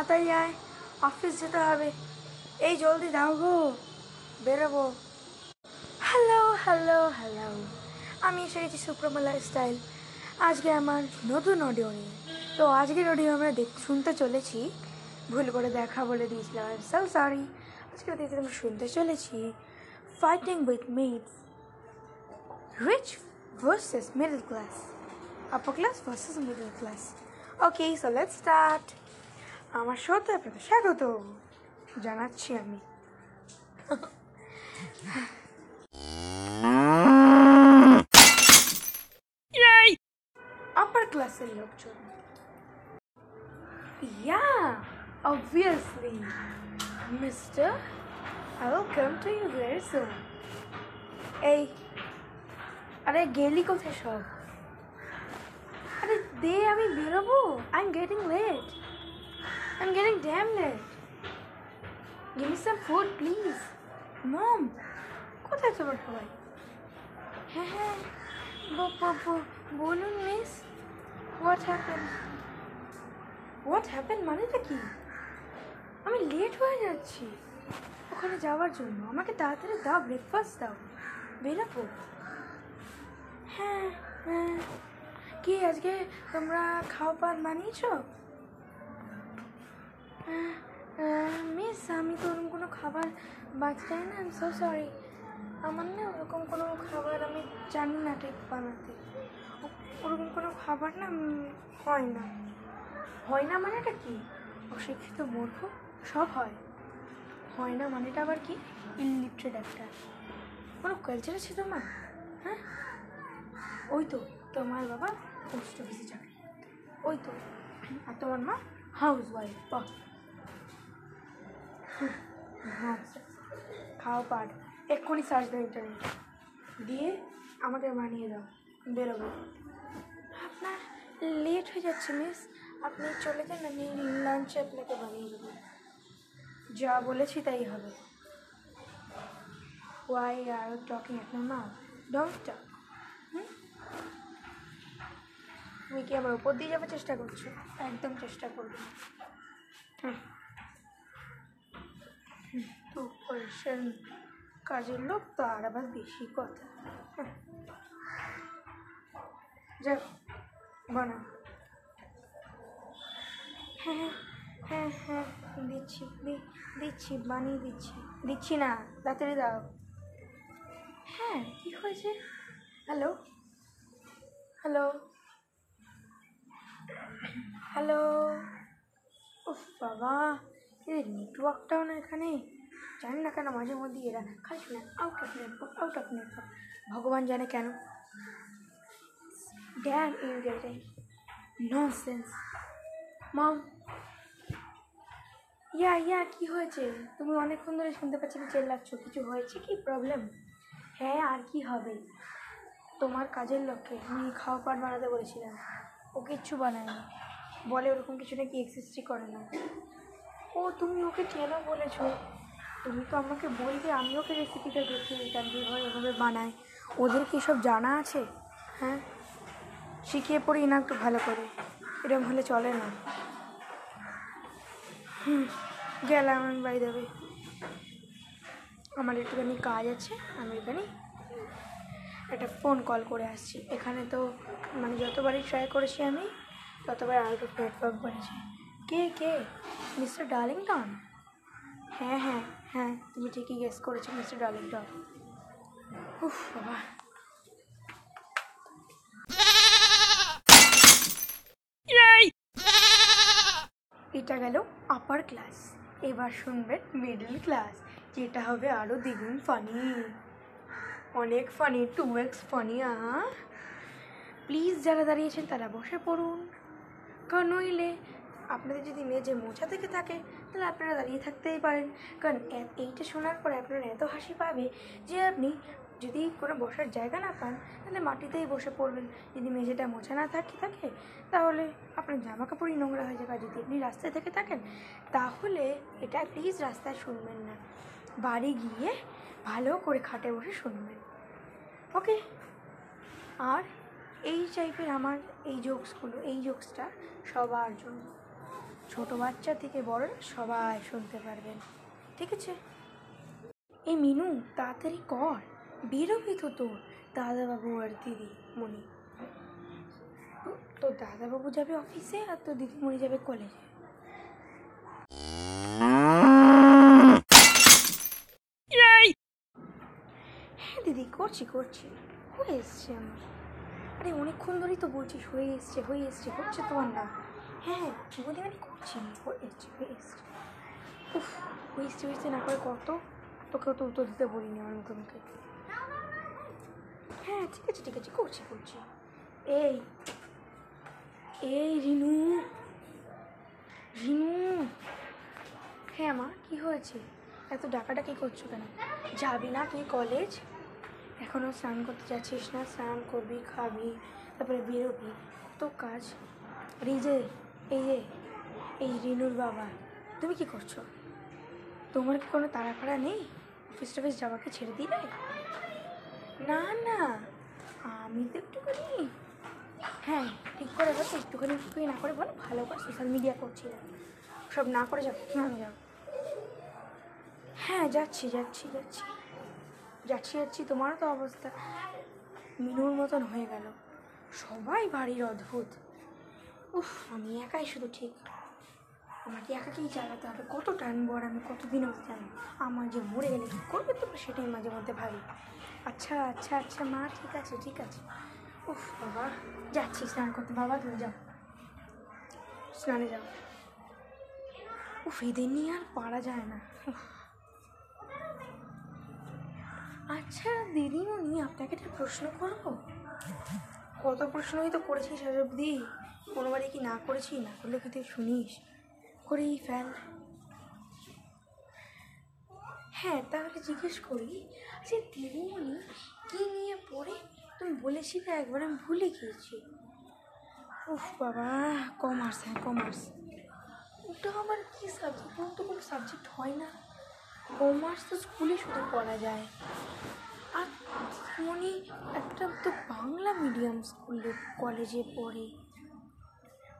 তাড়াতাড়ি আয়। অফিস যেতে হবে। এই জলদি দাও গো। বেরোবো। হ্যালো হ্যালো হ্যালো আমি এসে গেছি সুপ্রমা স্টাইল আজকে আমার নতুন অডিও নিয়ে। তো আজকের অডিও আমরা দেখ শুনতে চলেছি। ভুল করে দেখা বলে দিয়েছিলাম। আই এম সো সরি আজকের অডিওতে আমরা শুনতে চলেছি। Fighting with mates rich versus middle class upper class versus middle class okay so let's start আমার শোতে আপনাদের স্বাগত জানাচ্ছি আমি। আপার ক্লাসের লোকজন। Yeah obviously mister come to you very soon এই আরে গেলি কোথায় সব? আরে দে আমি বেরোবো। I am getting late getting damn late give me some food please mom কোথায় তোমার সবাই হ্যাঁ হ্যাঁ। বলুন miss what happen what happen মানেটা কি? আমি লেট হয়ে যাচ্ছি। ওখানে যাওয়ার জন্য। আমাকে তাড়াতাড়ি দাও ব্রেকফাস্ট দাও। বেরোবো। হ্যাঁ হ্যাঁ। কি, আজকে তোমরা খাওয়া পান বানিয়েছো? মিস আমি তো ওরকম কোনো খাবার বাঁচতাই না আই সো সরি আমার না ওরকম কোনো খাবার আমি জানি না ঠিক বানাতে। ওরকম কোনো খাবার না হয় না। হয় না মানেটা কি? অশিক্ষিত মূর্খ, সব হয়। হয় না মানেটা আবার কি? ইলিটারেট একটা। কোনো কালচার আছে তোমার হ্যাঁ? ওই তো, তোমার বাবা পোস্ট অফিসে চাকরি। ওই তো। আর তোমার মা হাউস ওয়াইফ বাহ। খাও পার এক্ষুনি সার্চ দাও ইন্টারনেট দিয়ে আমাদের বানিয়ে দাও। বেরোবো। আপনার লেট হয়ে যাচ্ছে মিস আপনি চলে যান, আমি লাঞ্চে আপনাকে বানিয়ে দেবো। যা বলেছি তাই হবে। Why are talking my mouth don't talk তুমি কি আমার উপর দিয়ে যাওয়ার চেষ্টা করছ? একদম চেষ্টা করবে না। তো কোয়েশ্চেন কাজের লোক তো আর আবার বেশি কথা। যাক বানাও। হ্যাঁ হ্যাঁ হ্যাঁ দিচ্ছি দিচ্ছি, বানিয়ে দিচ্ছি। দিচ্ছি না, তাড়াতাড়ি দাও। হ্যাঁ কী হয়েছে? হ্যালো? হ্যালো? হ্যালো? উফ বাবা। এই নেটওয়ার্কটাও না এখানে। জানি না কেন মাঝে মধ্যে এরা খালি না out of network out of network ভগবান জানে কেন? Damn irritating nonsense mom yeah yeah কি হয়েছে? তুমি অনেকক্ষণ ধরে শুনতে পাচ্ছি চেল্লাচ্ছ, কিছু হয়েছে কি প্রবলেম হ্যাঁ আর কি হবে? তোমার কাজের লক্ষ্যে আমি খাওয়া পাট বানাতে বলেছিলাম। ও কিচ্ছু বানায় না বলে ওরকম কিছু নাকি এক্সিস্টই করে না। ও, তুমি ওকে কেন বলেছ। তুমি তো আমাকে বলবে, আমি ওকে রেসিপিটা দেখি তানভীর ভাই ওভাবে বানায়। ওদের কি সব জানা আছে? হ্যাঁ? শিখিয়ে পড়ি না একটু ভালো করে। এরকম হলে চলে না। হুম, গেলাম আমি বাড়ি দেবে আমার একটুখানি কাজ আছে, আমি এখানে একটা ফোন কল করে আসছি। এখানে তো মানে যতবারই ট্রাই করেছি আমি, ততবার আউট অফ নেটওয়ার্ক বলেছে কে কে? Mister Darlington? হ্যাঁ হ্যাঁ হ্যাঁ তুমি ঠিকই গেস করেছ মিস্টার ডার্লিংটন। উফ বাবা। এটা গেল আপার ক্লাস এবার শুনবেন মিডল ক্লাস যেটা হবে আরও দ্বিগুণ ফানি অনেক ফানি টু এক্স ফানি আহা প্লিজ যারা দাঁড়িয়েছেন তারা বসে পড়ুন। কারণ নইলে আপনাদের যদি মেজে মোছা থেকে থাকে, তাহলে আপনারা দাঁড়িয়ে থাকতেই পারেন। কারণ এইটা শোনার পরে আপনার এত হাসি পাবে যে আপনি যদি কোনো বসার জায়গা না পান, তাহলে মাটিতেই বসে পড়বেন। যদি মেঝেটা মোছা না থাকে থাকে, তাহলে আপনার জামা কাপড়ই নোংরা হয়ে যাবে। যদি আপনি রাস্তায় থেকে থাকেন, তাহলে এটা প্লিজ রাস্তায় শুনবেন না। বাড়ি গিয়ে ভালো করে খাটে বসে শুনবেন। ওকে? আর এই টাইপের আমার এই জোকসগুলো এই জোকসটা সবার জন্য। ছোট বাচ্চা থেকে বড় সবাই শুনতে পারবেন। ঠিক আছে? এই মিনু তাড়াতাড়ি কর। বেরোবি তো তোর দাদাবাবু আর দিদি মনি। তোর দাদাবাবু যাবে অফিসে আর তোর দিদিমণি যাবে কলেজে হ্যাঁ দিদি করছি করছি। হয়ে এসছে আমার। আরে অনেকক্ষণ ধরেই তো বলছিস হয়ে এসছে হয়ে এসছে হচ্ছে তোমার না। হ্যাঁ বলি মানে করছি হয়ে এসছে এসছে উফ হয়ে এসছে না করে কত? তোকেও তো উত্তর দিতে বলিনি আমার মুখে মুখে হ্যাঁ ঠিক আছে ঠিক আছে, করছি করছি। এই এই রিনু রিনু। হ্যাঁ মা, কি হয়েছে? এত ডাকাডাকি করছ কেন? যাবি না তুই কলেজ এখনও স্নান করতে যাচ্ছিস না? স্নান করবি, খাবি, তারপরে বেরোবি। কত কাজ। আর এই যে, এই রিনুর বাবা, তুমি কি করছ? তোমার কি কোনো তাড়াফাড়া নেই? অফিস টফিস যাওয়াকে ছেড়ে দিলে? না না, আমি তো একটুখানি হ্যাঁ ঠিক করে বলো, একটুখানি একটুখানি না করে বলো, ভালো করে সোশ্যাল মিডিয়া করছিলাম সব না করে যাও না, যাও। হ্যাঁ যাচ্ছি যাচ্ছি যাচ্ছি। যাচ্ছি যাচ্ছি, তোমারও তো অবস্থা। মিনুর মতন হয়ে গেল। সবাই বাড়ির অদ্ভুত। উফ, আমি একাই শুধু ঠিক। আমাকে একাকেই চালাতে হবে। কত টানবো আর আমি কতদিন অবধি জানি আমার যে মরে গেলে কী করবে তো সেটাই মাঝে মধ্যে ভাবি। আচ্ছা আচ্ছা আচ্ছা মা, ঠিক আছে ঠিক আছে। উফ, বাবা, যাচ্ছি, স্নান করতে। বাবা, তুমি যাও। স্নানে যাও। উফ, এদের নিয়ে আর পারা যায় না। আচ্ছা দিদিমণি, আপনাকে একটা প্রশ্ন করব? কত প্রশ্নই তো করেছিস আজ অব্দি কোনোবারই কি না করেছি, না করলে কি তুই শুনিস? করেই ফেল। হ্যাঁ তাহলে জিজ্ঞেস করি যে দিদিমণি কী নিয়ে পড়ে? তুমি বলেছিলে একবার, আমি ভুলে গিয়েছি। উফ বাবা কমার্স হ্যাঁ কমার্স ওটা আমার কী সাবজেক্ট ওর তো কোনো সাবজেক্ট হয় না। কমার্স তো স্কুলে শুধু পড়া যায়। আর মনি একটা তো বাংলা মিডিয়াম স্কুলে কলেজে পড়ে।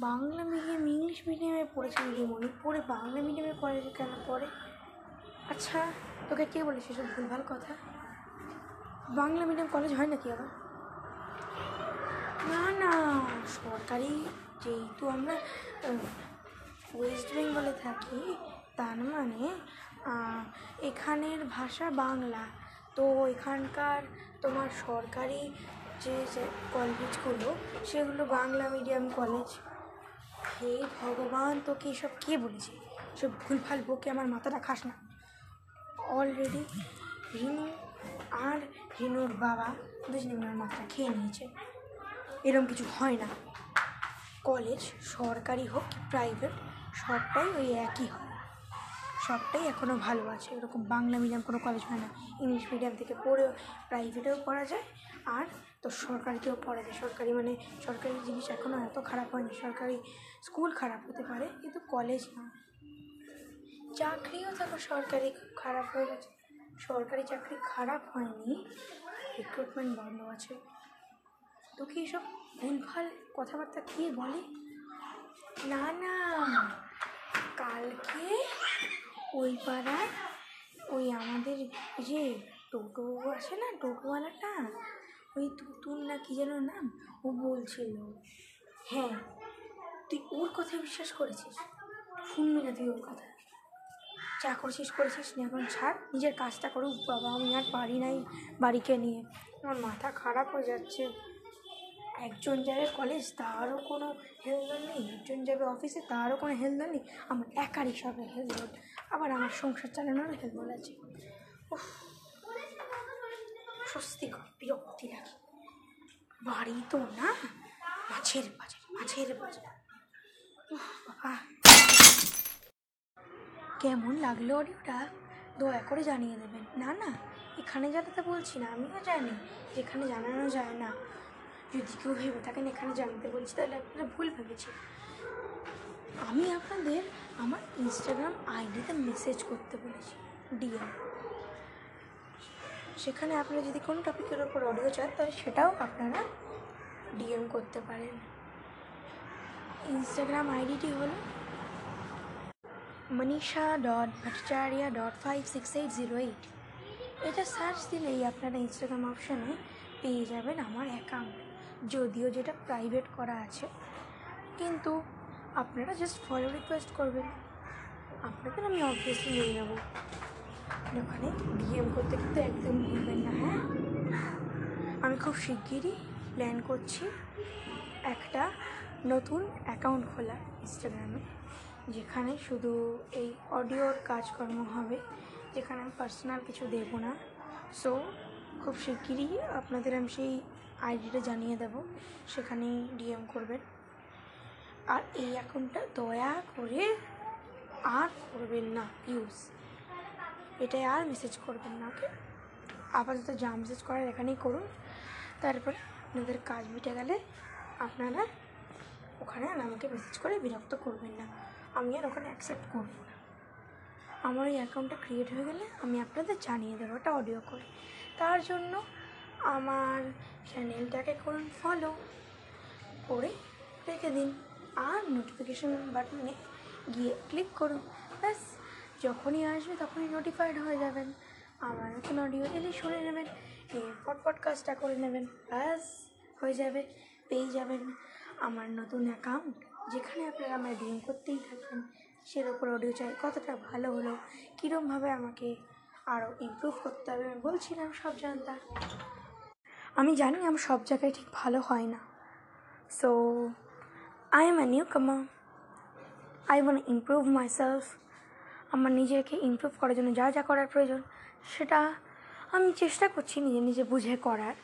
বাংলা মিডিয়াম ইংলিশ মিডিয়ামে পড়েছে দিদিমণি পড়ে বাংলা মিডিয়ামে কলেজে কেন পড়ে? আচ্ছা তোকে কে বলেছে সব ভুলভাল কথা? বাংলা মিডিয়াম কলেজ হয় নাকি আবার? না না, সরকারি যেহেতু আমরা ওয়েস্ট বেঙ্গলে থাকি, তার মানে এখানের ভাষা বাংলা। তো এখানকার তোমার সরকারি যে কলেজগুলো সেগুলো বাংলা মিডিয়াম কলেজ হে ভগবান, তোকে এসব কে বলেছে? সব ভুলভাল বকে আমার মাথাটা খাস না। অলরেডি রিনু আর রিনুর বাবা দুজনে আমার মাথাটা খেয়ে নিয়েছে। এরকম কিছু হয় না। কলেজ, সরকারি হোক কি প্রাইভেট সবটাই ওই একই হয়। সবটাই এখনও ভালো আছে। এরকম বাংলা মিডিয়াম কোনো কলেজ হয় না। ইংলিশ মিডিয়াম থেকে পড়েও প্রাইভেটেও পড়া যায় আর তো সরকারিতেও পড়া যায় সরকারি মানে সরকারি জিনিস এখনও এত খারাপ হয়নি, সরকারি স্কুল খারাপ হতে পারে, কিন্তু কলেজ না। চাকরিও দেখো সরকারি খারাপ হয়ে গেছে। সরকারি চাকরি খারাপ হয়নি রিক্রুটমেন্ট বন্ধ আছে। তোকে এসব ভুলভাল কথাবার্তা কে বলে? না না, কালকে ওই পাড়ার ওই আমাদের যে টোটো আছে না, টোটোওয়ালাটা ওই তুতুন না কি যেন নাম? ও বলছিল হ্যাঁ তুই ওর কথা বিশ্বাস করেছিস? শুনবি না তুই ওর কথা। যা করছিস করেছিস না এখন ছাড়। নিজের কাজটা করুক বাবা, আমি আর পারি নাই বাড়িকে নিয়ে। আমার মাথা খারাপ হয়ে যাচ্ছে। একজন যাবে কলেজ তারও কোনো হেলদোল নেই। একজন যাবে অফিসে তারও কোনো হেলদোল নেই। আমার একারই সবের হেলদোল আবার আমার সংসার চালানোর হেলদোল আছে। উফ স্বস্তিকর, বিরক্তি লাগে। বাড়ি তো না, মাছের বাজার মাছের বাজার। কেমন লাগল অডিওটা? দয়া করে জানিয়ে দেবেন। না না, এখানে জানাতে বলছি না, আমিও জানি, যেখানে জানানো যায় না। যদি কেউ ভেবে থাকেন এখানে জানতে বলছি, তাহলে আপনারা ভুল ভেবেছে আমি আপনাদের আমার ইনস্টাগ্রাম আইডিতে মেসেজ করতে বলেছি। ডিএম সেখানে আপনারা যদি কোনো টপিকের ওপর অডিও চান, তাহলে সেটাও আপনারা ডিএম করতে পারেন। ইনস্টাগ্রাম আইডিটি হলো Manisha dot Bhattacharya dot five six eight zero eight এটা সার্চ দিলেই আপনারা ইনস্টাগ্রাম অপশানে পেয়ে যাবেন আমার অ্যাকাউন্ট যদিও যেটা প্রাইভেট করা আছে, কিন্তু আপনারা জাস্ট ফলো রিকোয়েস্ট করবেন। আপনাদের আমি অবভিয়াসলি নিয়ে নেব। ওখানে ডিএম করতে কিন্তু একদম ভুলবেন না হ্যাঁ? আমি খুব শিগগিরই প্ল্যান করছি একটা নতুন অ্যাকাউন্ট খোলা ইনস্টাগ্রামে যেখানে শুধু এই অডিওর কাজকর্ম হবে, যেখানে আমি পার্সোনাল কিছু দেবো না। সো খুব শিগগিরই আপনাদের আমি সেই আইডিটা জানিয়ে দেবো, সেখানেই ডিএম করবেন। আর এই অ্যাকাউন্টটা দয়া করে আর করবেন না ইউজ এটাই আর মেসেজ করবেন না ওকে আপাতত যা মেসেজ করার এখানেই করুন। তারপরে আপনাদের কাজ মিটে গেলে আপনারা ওখানে আর আমাকে মেসেজ করে বিরক্ত করবেন না। আমি আর ওখানে অ্যাকসেপ্ট করব না। আমার ওই অ্যাকাউন্টটা ক্রিয়েট হয়ে গেলে আমি আপনাদের জানিয়ে দেবো ওটা অডিও করে তার জন্য আমার চ্যানেলটাকে করুন ফলো করে রেখে দিন। আর নোটিফিকেশন বাটনে গিয়ে ক্লিক করুন। ব্যাস। যখনই আসবে তখনই নোটিফাইড হয়ে যাবেন। আমার নতুন অডিও এলে শুনে নেবেন, এরপর পডকাস্টটা করে নেবেন, ব্যাস, হয়ে যাবে, পেয়ে যাবেন। আমার নতুন অ্যাকাউন্ট যেখানে আপনারা আমায় ডিএম করতেই থাকবেন সের ওপর অডিও চাই। কতটা ভালো হলো, কীরমভাবে আমাকে আরও ইমপ্রুভ করতে হবে, আমি বলছিলাম সব জানতাম। আমি জানি আমার সব জায়গায় ঠিক ভালো হয় না। So I am a newcomer I want improve myself আমার নিজেকে ইমপ্রুভ করার জন্য যা যা করার প্রয়োজন, সেটা আমি চেষ্টা করছি নিজে নিজে বুঝে করার।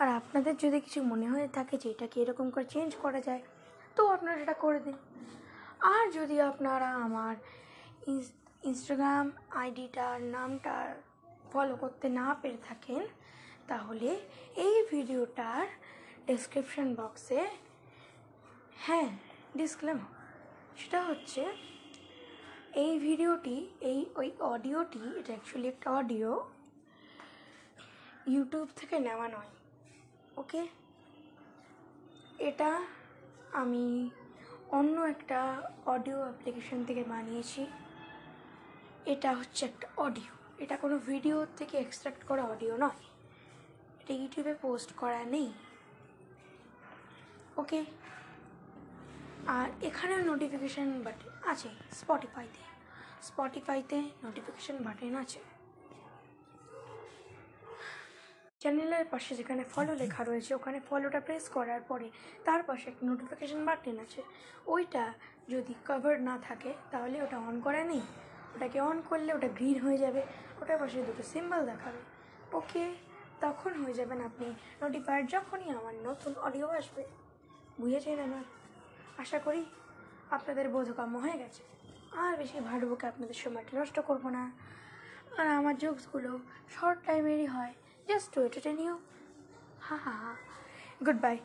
আর আপনাদের যদি কিছু মনে হয়ে থাকে যে এটাকে এরকম করে চেঞ্জ করা যায়, তো আপনারা এটা করে দিন। আর যদি আপনারা আমার ইনস্টাগ্রাম আইডিটার নামটা ফলো করতে না পেরে থাকেন, তাহলে এই ভিডিওটার ডেসক্রিপশন বক্সে হ্যাঁ ডিসক্লেমার সেটা হচ্ছে এই ভিডিওটি, এই ওই অডিওটি, এটা অ্যাকচুয়ালি একটা অডিও ইউটিউব থেকে নেওয়া নয় ওকে এটা আমি অন্য একটা অডিও অ্যাপ্লিকেশন থেকে বানিয়েছি। এটা হচ্ছে একটা অডিও। এটা কোনো ভিডিও থেকে এক্সট্রাক্ট করা অডিও নয়। এটা ইউটিউবে পোস্ট করা নেই ওকে আর এখানেও নোটিফিকেশান বাটন আছে স্পটিফাইতে স্পটিফাইতে নোটিফিকেশান বাটন আছে। চ্যানেলের পাশে যেখানে ফলো লেখা রয়েছে, ওখানে ফলোটা প্রেস করার পরে তার পাশে একটা নোটিফিকেশান বাটন আছে। ওইটা যদি কভার না থাকে, তাহলে ওটা অন করা নেই। ওটাকে অন করলে ওটা গ্রিন হয়ে যাবে। ওটার পাশে দুটো সিম্বল দেখাবে। ওকে, তখন হয়ে যাবেন আপনি নোটিফায়ার যখনই আমার নতুন অডিও আসবে। বুঝেছেন আমার? আশা করি আপনাদের বোধকাম্য হয়ে গেছে। আর বেশি ভাটবুকে আপনাদের সময়টা নষ্ট করব না। আর আমার জোকসগুলো শর্ট টাইমেরই হয়। জাস্ট টু এন্টারটেন ইউ হা হা হা। Good bye